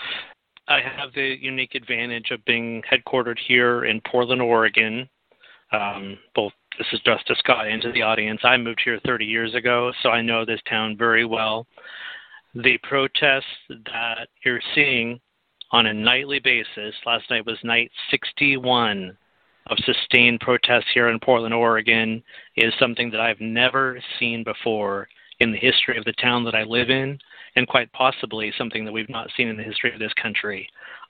I have the unique advantage of being headquartered here in Portland, Oregon. Um, both this is just Scott and to the audience. I moved here 30 years ago, so I know this town very well. The protests that you're seeing on a nightly basis, last night was night 61 of sustained protests here in Portland, Oregon, is something that I've never seen before in the history of the town that I live in, and quite possibly something that we've not seen in the history of this country.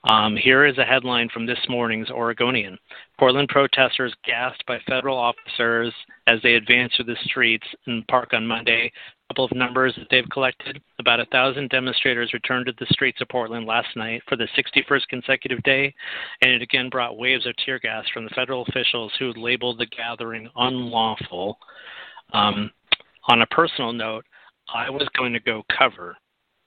Um, here is a headline from this morning's Oregonian. Portland protesters gassed by federal officers as they advance through the streets in Park on Monday. A couple of numbers that they've collected. About a thousand demonstrators returned to the streets of Portland last night for the 61st consecutive day, and it again brought waves of tear gas from the federal officials who labeled the gathering unlawful. Um, on a personal note, I was going to go cover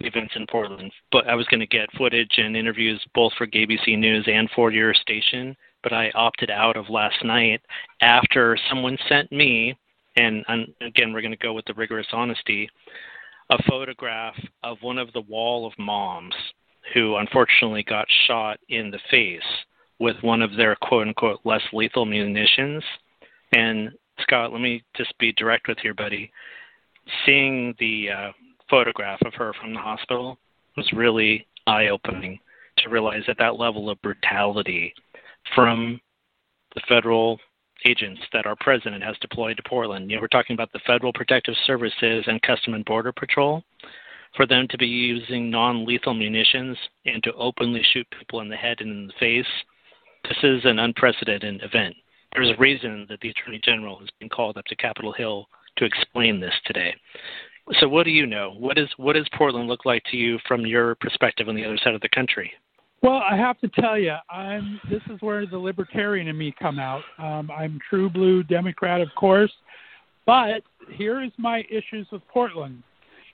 events in Portland, but I was going to get footage and interviews both for ABC News and for your station. But I opted out of last night after someone sent me, and, again, we're going to go with the rigorous honesty, a photograph of one of the wall of moms who unfortunately got shot in the face with one of their quote unquote less lethal munitions. And Scott, let me just be direct with you, buddy. Seeing the uh, photograph of her from the hospital was really eye opening to realize that that level of brutality from the federal agents that our president has deployed to Portland. You know, we're talking about the Federal Protective Services and Custom and Border Patrol. For them to be using non lethal munitions and to openly shoot people in the head and in the face, this is an unprecedented event. There's a reason that the Attorney General has been called up to Capitol Hill to explain this today. So, what do you know? What is what does Portland look like to you from your perspective on the other side of the country? Well, I have to tell you, I'm. This is where the libertarian in me come out. Um, I'm true blue Democrat, of course, but here is my issues with Portland.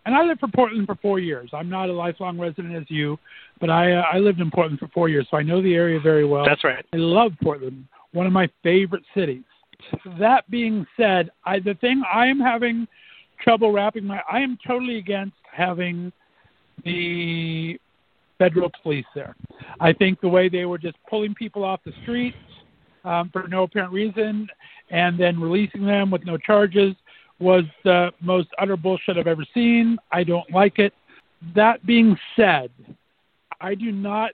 And I lived for Portland for four years. I'm not a lifelong resident as you, but I uh, I lived in Portland for four years, so I know the area very well. That's right. I love Portland, one of my favorite cities. That being said, I, the thing I am having trouble wrapping my. I am totally against having the federal police there. I think the way they were just pulling people off the streets um, for no apparent reason and then releasing them with no charges was the most utter bullshit I've ever seen. I don't like it. That being said, I do not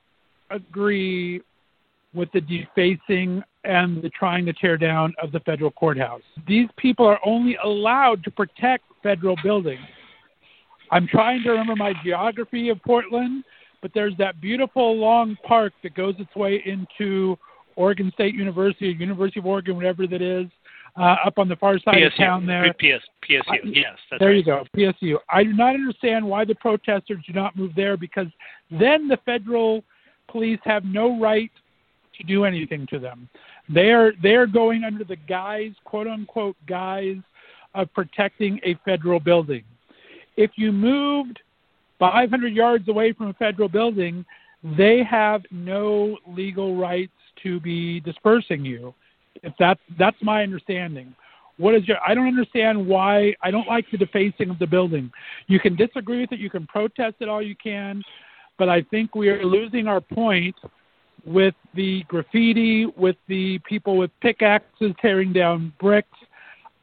agree with the defacing and the trying to tear down of the federal courthouse. These people are only allowed to protect federal buildings. I'm trying to remember my geography of Portland, but there's that beautiful long park that goes its way into Oregon State University, University of Oregon, whatever that is, uh, up on the far side PSU, of town there. PS, PSU, I, yes. there right. you go, PSU. I do not understand why the protesters do not move there because then the federal police have no right to do anything to them. They are they are going under the guise, quote unquote, guise of protecting a federal building. If you moved 500 yards away from a federal building, they have no legal rights to be dispersing you. If that's that's my understanding. What is your? I don't understand why. I don't like the defacing of the building. You can disagree with it. You can protest it all you can, but I think we are losing our point with the graffiti, with the people with pickaxes tearing down bricks.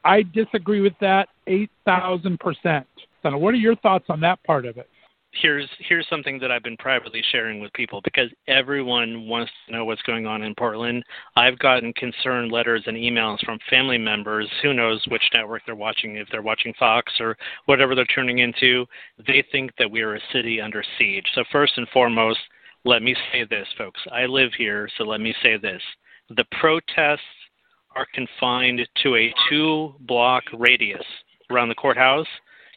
I disagree with that 8,000%. So what are your thoughts on that part of it? Here's here's something that I've been privately sharing with people because everyone wants to know what's going on in Portland. I've gotten concerned letters and emails from family members. Who knows which network they're watching? If they're watching Fox or whatever they're tuning into, they think that we are a city under siege. So first and foremost, let me say this, folks. I live here, so let me say this. The protests are confined to a two block radius around the courthouse.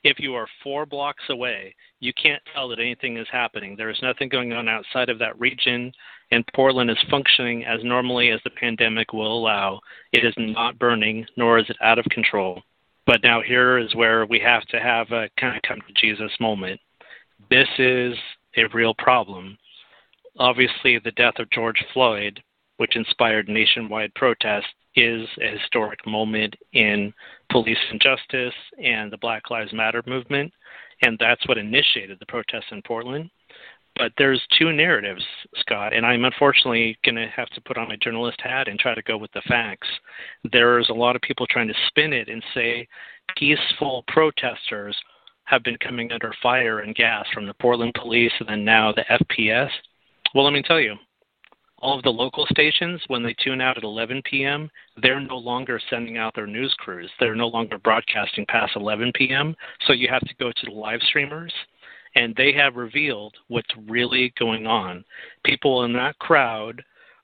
If you are four blocks away, you can't tell that anything is happening. There is nothing going on outside of that region, and Portland is functioning as normally as the pandemic will allow. It is not burning, nor is it out of control. But now here is where we have to have a kind of come to Jesus moment. This is a real problem obviously, the death of George Floyd, which inspired nationwide protests, is a historic moment in police injustice and the Black Lives Matter movement. and that's what initiated the protests in Portland. But there's two narratives, Scott, and I'm unfortunately going to have to put on my journalist hat and try to go with the facts. There's a lot of people trying to spin it and say peaceful protesters have been coming under fire and gas from the Portland police and then now the FPS. Well, let me tell you, all of the local stations, when they tune out at 11 p.m., they're no longer sending out their news crews. They're no longer broadcasting past 11 p.m. So you have to go to the live streamers, and they have revealed what's really going on. People in that crowd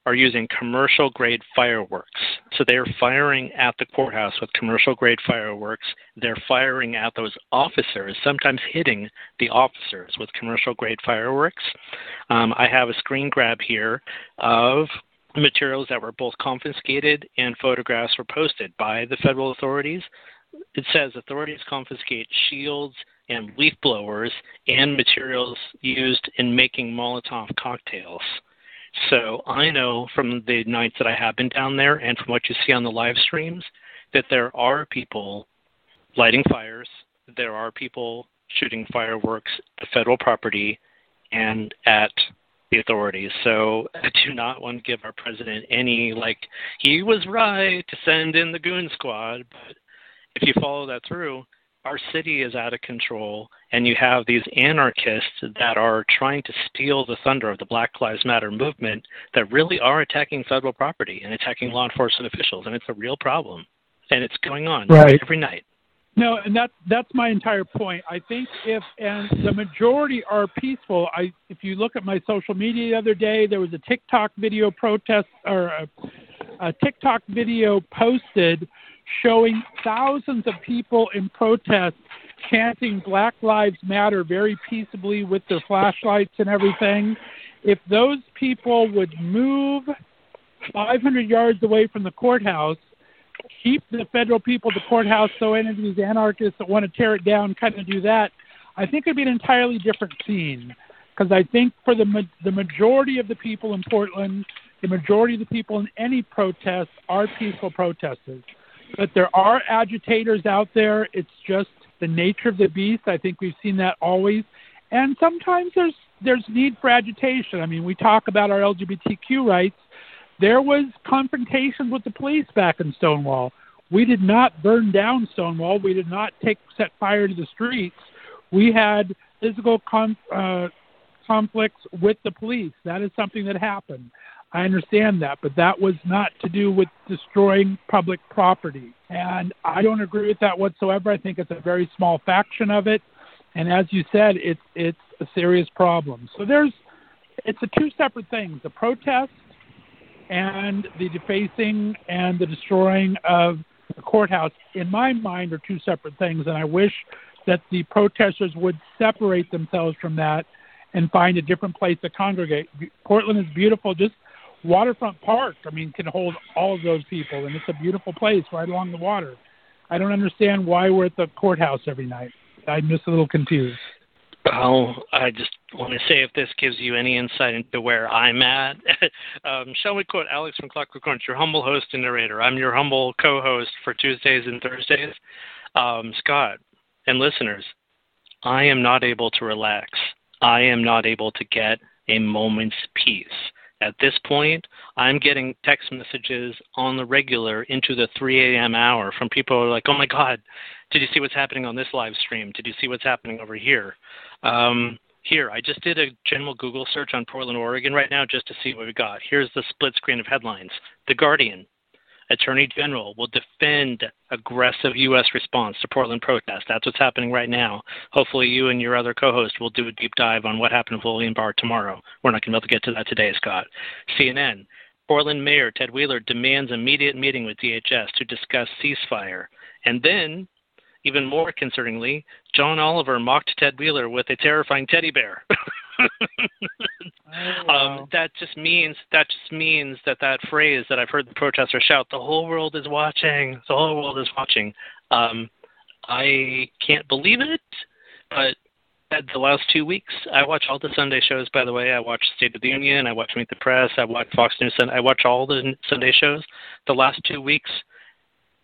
are using commercial grade fireworks. So they're firing at the courthouse with commercial grade fireworks. They're firing at those officers, sometimes hitting the officers with commercial grade fireworks. Um, I have a screen grab here of materials that were both confiscated and photographs were posted by the federal authorities. It says authorities confiscate shields and leaf blowers and materials used in making Molotov cocktails. So I know from the nights that I have been down there and from what you see on the live streams that there are people lighting fires, there are people shooting fireworks at federal property and at the authorities. So I do not want to give our president any like he was right to send in the goon squad, but if you follow that through, our city is out of control, and you have these anarchists that are trying to steal the thunder of the Black Lives Matter movement that really are attacking federal property and attacking law enforcement officials, and it's a real problem, and it's going on right. every night. No, and that's that's my entire point. I think if and the majority are peaceful. I if you look at my social media the other day, there was a TikTok video protest or a, a TikTok video posted showing thousands of people in protest chanting Black Lives Matter very peaceably with their flashlights and everything. If those people would move 500 yards away from the courthouse, keep the federal people at the courthouse so any of these anarchists that want to tear it down kind of do that, I think it'd be an entirely different scene. Because I think for the the majority of the people in Portland, the majority of the people in any protest are peaceful protesters. But there are agitators out there. It's just the nature of the beast. I think we've seen that always. And sometimes there's there's need for agitation. I mean, we talk about our LGBTQ rights. There was confrontations with the police back in Stonewall. We did not burn down Stonewall. We did not take set fire to the streets. We had physical uh, conflicts with the police. That is something that happened. I understand that, but that was not to do with destroying public property. And I don't agree with that whatsoever. I think it's a very small faction of it. And as you said, it's it's a serious problem. So there's it's a two separate things: the protest and the defacing and the destroying of the courthouse. In my mind, are two separate things, and I wish that the protesters would separate themselves from that and find a different place to congregate. Portland is beautiful. Just Waterfront Park, I mean, can hold all of those people, and it's a beautiful place right along the water. I don't understand why we're at the courthouse every night. I'm just a little confused. Well, I just want to say if this gives you any insight into where I'm at, um, shall we quote Alex from Clockwork Orange, your humble host and narrator. I'm your humble co-host for Tuesdays and Thursdays. Um, Scott and listeners, I am not able to relax. I am not able to get a moment's peace. At this point, I'm getting text messages on the regular into the 3 a.m. hour from people who are like, oh my God, did you see what's happening on this live stream? Did you see what's happening over here? Um, here, I just did a general Google search on Portland, Oregon right now just to see what we got. Here's the split screen of headlines The Guardian, Attorney General will defend aggressive U.S. response to Portland protests. That's what's happening right now. Hopefully, you and your other co host will do a deep dive on what happened with William Barr tomorrow. We're not going to be able to get to that today, Scott. CNN, Portland Mayor Ted Wheeler demands immediate meeting with DHS to discuss ceasefire. And then, even more concerningly, John Oliver mocked Ted Wheeler with a terrifying teddy bear. oh, wow. um, that just means that just means that that phrase that I've heard the protesters shout, "The whole world is watching. The whole world is watching." Um, I can't believe it, but the last two weeks, I watch all the Sunday shows. By the way, I watch State of the Union, I watch Meet the Press, I watch Fox News, and I watch all the Sunday shows. The last two weeks,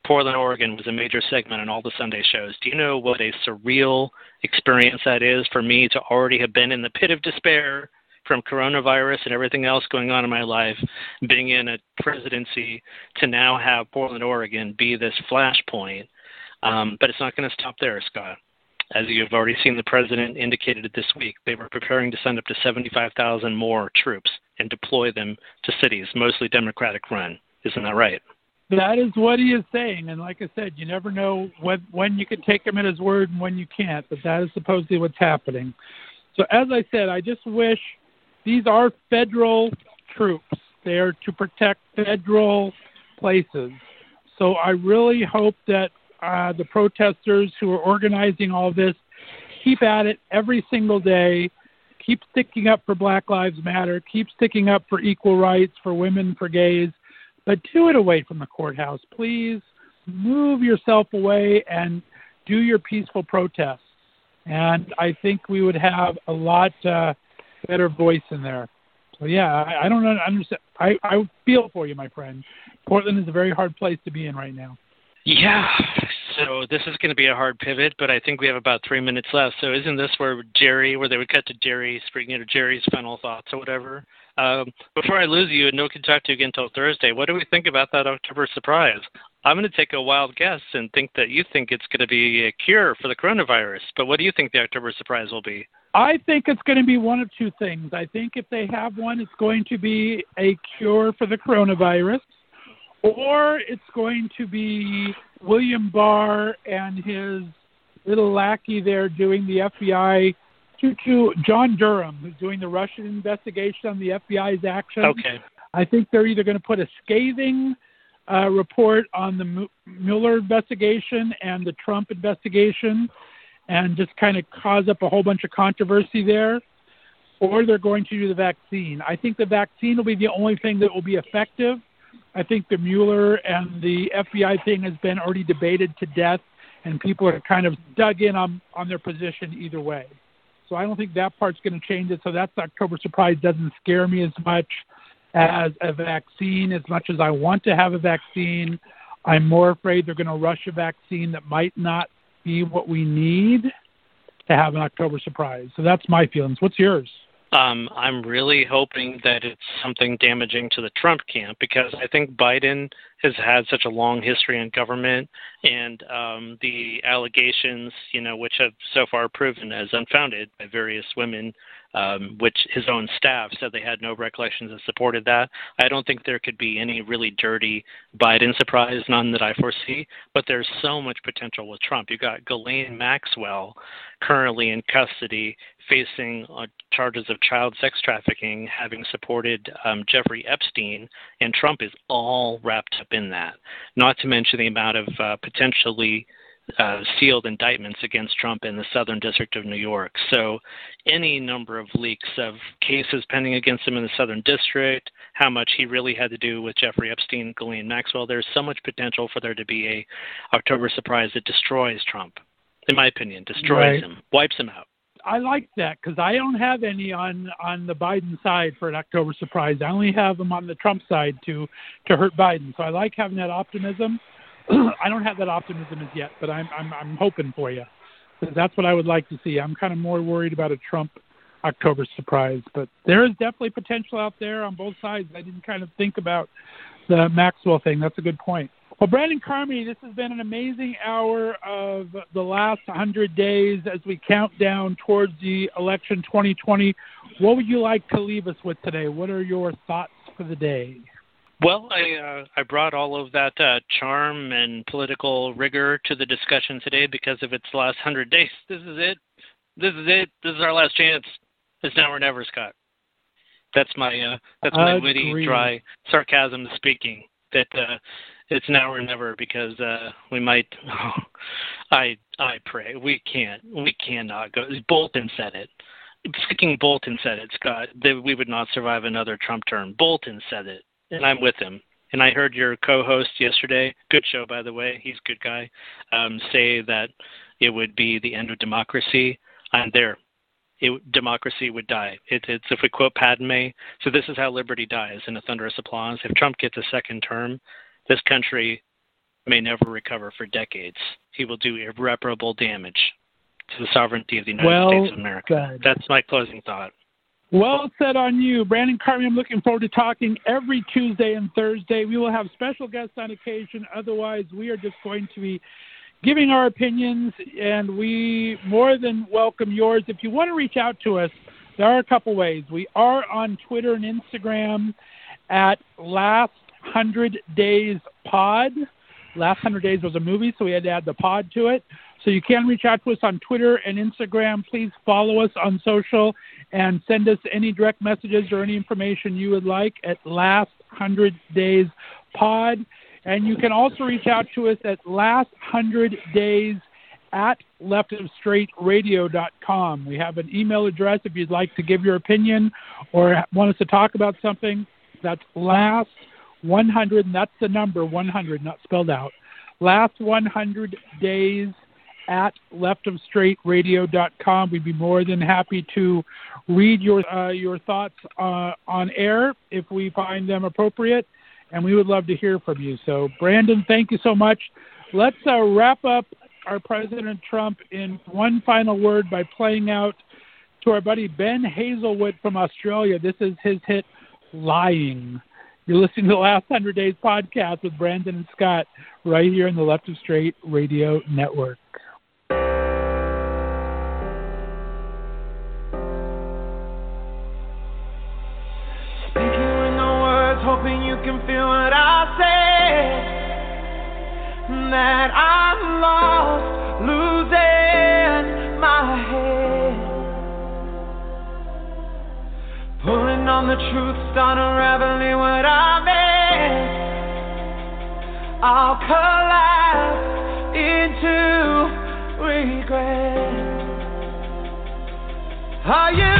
Portland, Oregon was a major segment on all the Sunday shows. Do you know what a surreal experience that is for me to already have been in the pit of despair from coronavirus and everything else going on in my life, being in a presidency, to now have Portland, Oregon be this flashpoint? Um, but it's not going to stop there, Scott. As you've already seen, the president indicated it this week. They were preparing to send up to 75,000 more troops and deploy them to cities, mostly Democratic run. Isn't that right? That is what he is saying, and like I said, you never know when when you can take him at his word and when you can't. But that is supposedly what's happening. So as I said, I just wish these are federal troops. They are to protect federal places. So I really hope that uh, the protesters who are organizing all this keep at it every single day. Keep sticking up for Black Lives Matter. Keep sticking up for equal rights for women, for gays, but do it away from the courthouse. Please move yourself away and do your peaceful protests. And I think we would have a lot uh, better voice in there. So yeah, I, I don't understand. I, I feel for you, my friend. Portland is a very hard place to be in right now. Yeah. So this is going to be a hard pivot, but I think we have about three minutes left. So isn't this where Jerry, where they would cut to Jerry speaking to Jerry's final thoughts or whatever? Um, before I lose you and no can talk to you again until Thursday, what do we think about that October surprise? I'm going to take a wild guess and think that you think it's going to be a cure for the coronavirus. But what do you think the October surprise will be? I think it's going to be one of two things. I think if they have one, it's going to be a cure for the coronavirus or it's going to be William Barr and his little lackey there doing the FBI to, to John Durham, who's doing the Russian investigation on the FBI's action. Okay. I think they're either going to put a scathing uh, report on the Mueller investigation and the Trump investigation and just kind of cause up a whole bunch of controversy there, or they're going to do the vaccine. I think the vaccine will be the only thing that will be effective I think the Mueller and the FBI thing has been already debated to death, and people are kind of dug in on on their position either way. So I don't think that part's going to change it. So that's October surprise doesn't scare me as much as a vaccine. As much as I want to have a vaccine, I'm more afraid they're going to rush a vaccine that might not be what we need to have an October surprise. So that's my feelings. What's yours? Um, I'm really hoping that it's something damaging to the Trump camp because I think Biden has had such a long history in government, and um, the allegations, you know, which have so far proven as unfounded by various women um, which his own staff said they had no recollections that supported that. I don't think there could be any really dirty Biden surprise, none that I foresee, but there's so much potential with Trump. You've got Ghislaine Maxwell currently in custody facing uh, charges of child sex trafficking, having supported um, Jeffrey Epstein, and Trump is all wrapped up in that. Not to mention the amount of uh, potentially uh, sealed indictments against Trump in the Southern District of New York. So, any number of leaks of cases pending against him in the Southern District, how much he really had to do with Jeffrey Epstein, Ghislaine Maxwell. There's so much potential for there to be a October surprise that destroys Trump, in my opinion, destroys right. him, wipes him out. I like that because I don't have any on on the Biden side for an October surprise. I only have them on the Trump side to to hurt Biden. So I like having that optimism. I don't have that optimism as yet, but I'm I'm I'm hoping for you. That's what I would like to see. I'm kind of more worried about a Trump October surprise, but there is definitely potential out there on both sides. I didn't kind of think about the Maxwell thing. That's a good point. Well, Brandon Carmody, this has been an amazing hour of the last 100 days as we count down towards the election 2020. What would you like to leave us with today? What are your thoughts for the day? Well, I uh, I brought all of that uh, charm and political rigor to the discussion today because of its last hundred days. This is it. This is it. This is our last chance. It's now or never, Scott. That's my uh, that's my Agreed. witty, dry sarcasm speaking. That uh, it's now or never because uh, we might. Oh, I I pray we can't we cannot go. Bolton said it. Freaking Bolton said it, Scott. That we would not survive another Trump term. Bolton said it and I'm with him. And I heard your co-host yesterday, good show by the way, he's a good guy, um, say that it would be the end of democracy. I'm there. It, democracy would die. It, it's if we quote Padme. So this is how liberty dies in a thunderous applause. If Trump gets a second term, this country may never recover for decades. He will do irreparable damage to the sovereignty of the United well States of America. Said. That's my closing thought. Well said on you. Brandon Carmy, I'm looking forward to talking every Tuesday and Thursday. We will have special guests on occasion. Otherwise, we are just going to be giving our opinions, and we more than welcome yours. If you want to reach out to us, there are a couple ways. We are on Twitter and Instagram at Last Hundred Days Pod. Last Hundred Days was a movie, so we had to add the pod to it. So you can reach out to us on Twitter and Instagram. Please follow us on social and send us any direct messages or any information you would like at Last Hundred Days Pod. And you can also reach out to us at Last Hundred Days at leftofstraightradio.com. We have an email address if you'd like to give your opinion or want us to talk about something. That's last 100, and that's the number 100, not spelled out. Last 100 days at leftofstraightradio.com. We'd be more than happy to read your uh, your thoughts uh, on air if we find them appropriate, and we would love to hear from you. So, Brandon, thank you so much. Let's uh, wrap up our President Trump in one final word by playing out to our buddy Ben Hazlewood from Australia. This is his hit, Lying. You're listening to the Last 100 Days podcast with Brandon and Scott right here in the Left of Straight Radio Network. That I'm lost, losing my head. Pulling on the truth, start unraveling what I meant. I'll collapse into regret. Are you?